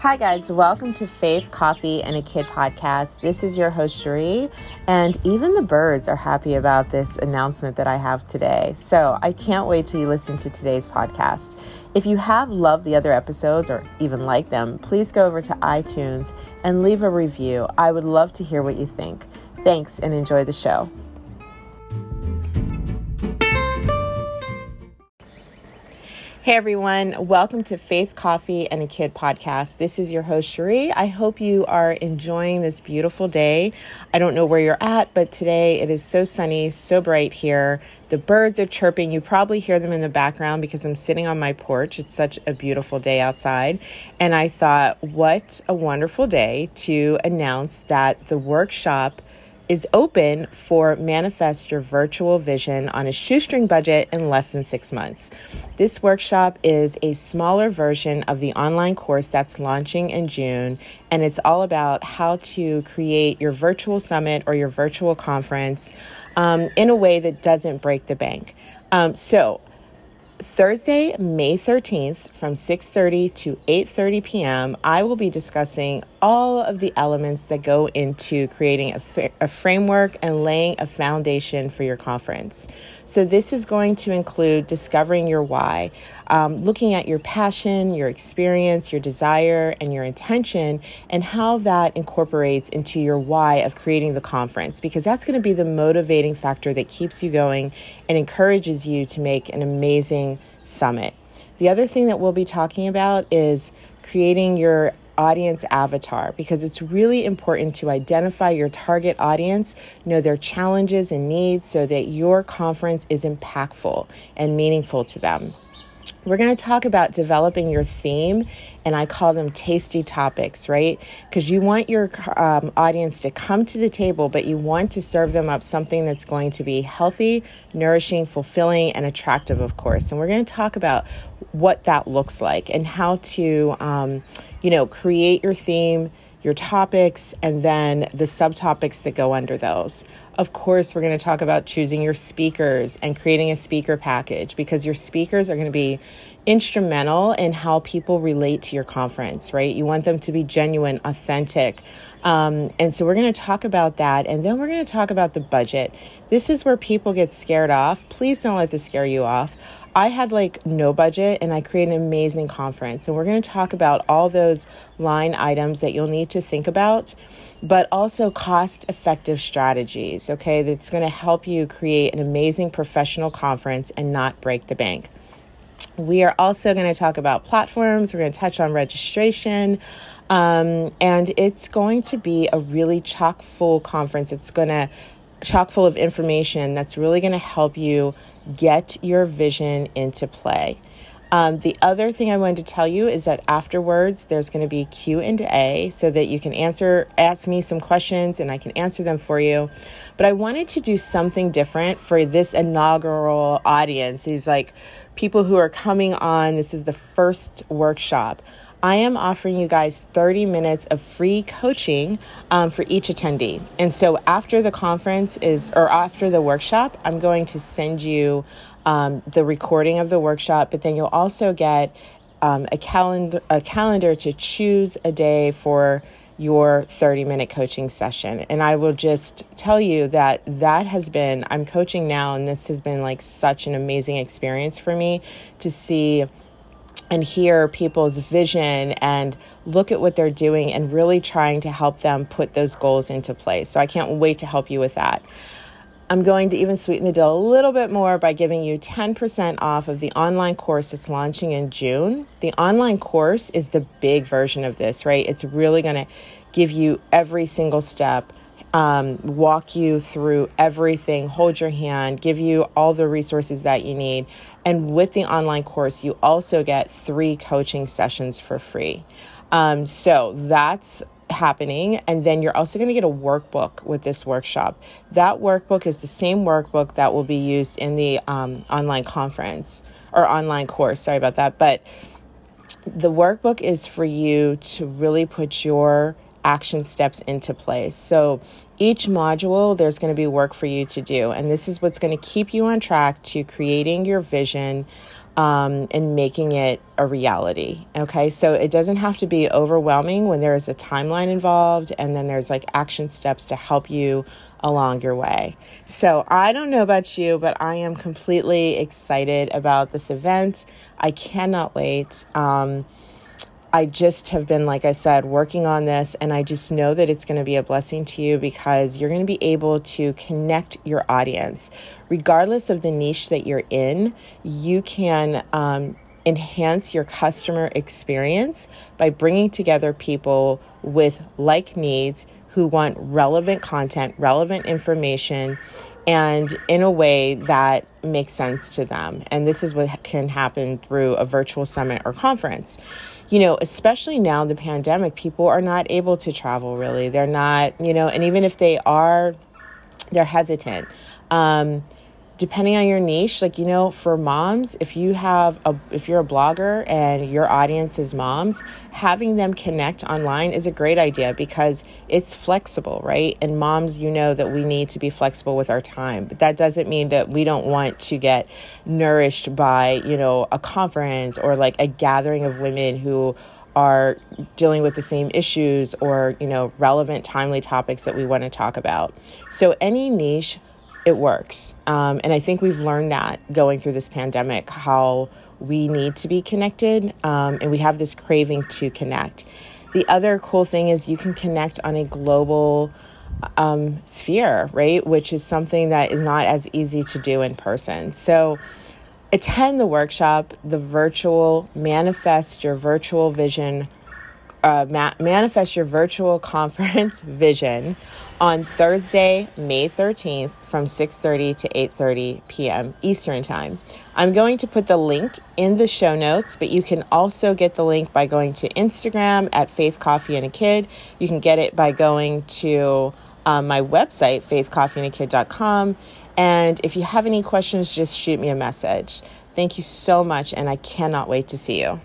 Hi, guys. Welcome to Faith, Coffee, and a Kid podcast. This is your host, Cherie, and even the birds are happy about this announcement that I have today. So I can't wait till you listen to today's podcast. If you have loved the other episodes or even like them, please go over to iTunes and leave a review. I would love to hear what you think. Thanks and enjoy the show. Hey everyone, welcome to Faith Coffee and a Kid podcast. This is your host Cherie. I hope you are enjoying this beautiful day. I don't know where you're at, but today it is so sunny, so bright here. The birds are chirping. You probably hear them in the background because I'm sitting on my porch. It's such a beautiful day outside. And I thought, what a wonderful day to announce that the workshop is open for Manifest Your Virtual Vision on a shoestring budget in less than six months. This workshop is a smaller version of the online course that's launching in June, and it's all about how to create your virtual summit or your virtual conference um, in a way that doesn't break the bank. Um, so, Thursday, May 13th from 6:30 to 8:30 p.m., I will be discussing all of the elements that go into creating a, a framework and laying a foundation for your conference. So, this is going to include discovering your why, um, looking at your passion, your experience, your desire, and your intention, and how that incorporates into your why of creating the conference, because that's going to be the motivating factor that keeps you going and encourages you to make an amazing summit. The other thing that we'll be talking about is creating your audience avatar because it's really important to identify your target audience, know their challenges and needs so that your conference is impactful and meaningful to them. We're going to talk about developing your theme, and I call them tasty topics, right? Because you want your um, audience to come to the table, but you want to serve them up something that's going to be healthy, nourishing, fulfilling, and attractive, of course. And we're going to talk about what that looks like and how to, um, you know, create your theme, your topics, and then the subtopics that go under those. Of course, we're going to talk about choosing your speakers and creating a speaker package because your speakers are going to be instrumental in how people relate to your conference, right? You want them to be genuine, authentic. Um, and so we're going to talk about that. And then we're going to talk about the budget. This is where people get scared off. Please don't let this scare you off. I had like no budget and I created an amazing conference. And we're going to talk about all those line items that you'll need to think about, but also cost effective strategies, okay, that's going to help you create an amazing professional conference and not break the bank. We are also going to talk about platforms, we're going to touch on registration. Um, and it's going to be a really chock full conference. It's going to chock full of information that's really going to help you get your vision into play. Um, the other thing I wanted to tell you is that afterwards there's going to be Q and A so that you can answer ask me some questions and I can answer them for you. But I wanted to do something different for this inaugural audience. These like people who are coming on. This is the first workshop. I am offering you guys 30 minutes of free coaching um, for each attendee. And so after the conference is, or after the workshop, I'm going to send you um, the recording of the workshop, but then you'll also get um, a calendar a calendar to choose a day for your 30 minute coaching session. And I will just tell you that that has been, I'm coaching now, and this has been like such an amazing experience for me to see and hear people's vision and look at what they're doing and really trying to help them put those goals into place. So I can't wait to help you with that. I'm going to even sweeten the deal a little bit more by giving you 10% off of the online course that's launching in June. The online course is the big version of this, right? It's really going to give you every single step um, walk you through everything, hold your hand, give you all the resources that you need. And with the online course, you also get three coaching sessions for free. Um, so that's happening. And then you're also going to get a workbook with this workshop. That workbook is the same workbook that will be used in the um, online conference or online course. Sorry about that. But the workbook is for you to really put your action steps into place. So each module, there's going to be work for you to do. And this is what's going to keep you on track to creating your vision um, and making it a reality. Okay, so it doesn't have to be overwhelming when there is a timeline involved and then there's like action steps to help you along your way. So I don't know about you, but I am completely excited about this event. I cannot wait. Um, I just have been, like I said, working on this, and I just know that it's going to be a blessing to you because you're going to be able to connect your audience. Regardless of the niche that you're in, you can um, enhance your customer experience by bringing together people with like needs who want relevant content, relevant information, and in a way that makes sense to them. And this is what can happen through a virtual summit or conference. You know, especially now the pandemic, people are not able to travel really. They're not, you know, and even if they are, they're hesitant. Um, depending on your niche like you know for moms if you have a if you're a blogger and your audience is moms having them connect online is a great idea because it's flexible right? And moms you know that we need to be flexible with our time. But that doesn't mean that we don't want to get nourished by you know a conference or like a gathering of women who are dealing with the same issues or you know relevant timely topics that we want to talk about. So any niche it works. Um, and I think we've learned that going through this pandemic, how we need to be connected um, and we have this craving to connect. The other cool thing is you can connect on a global um, sphere, right? Which is something that is not as easy to do in person. So, attend the workshop, the virtual Manifest Your Virtual Vision uh, ma- manifest your virtual conference vision on Thursday, May 13th from 6:30 to 8:30 p.m. Eastern Time. I'm going to put the link in the show notes, but you can also get the link by going to Instagram at Faith Coffee and a Kid. You can get it by going to um, my website faithcoffeeandakid.com and if you have any questions just shoot me a message. Thank you so much and I cannot wait to see you.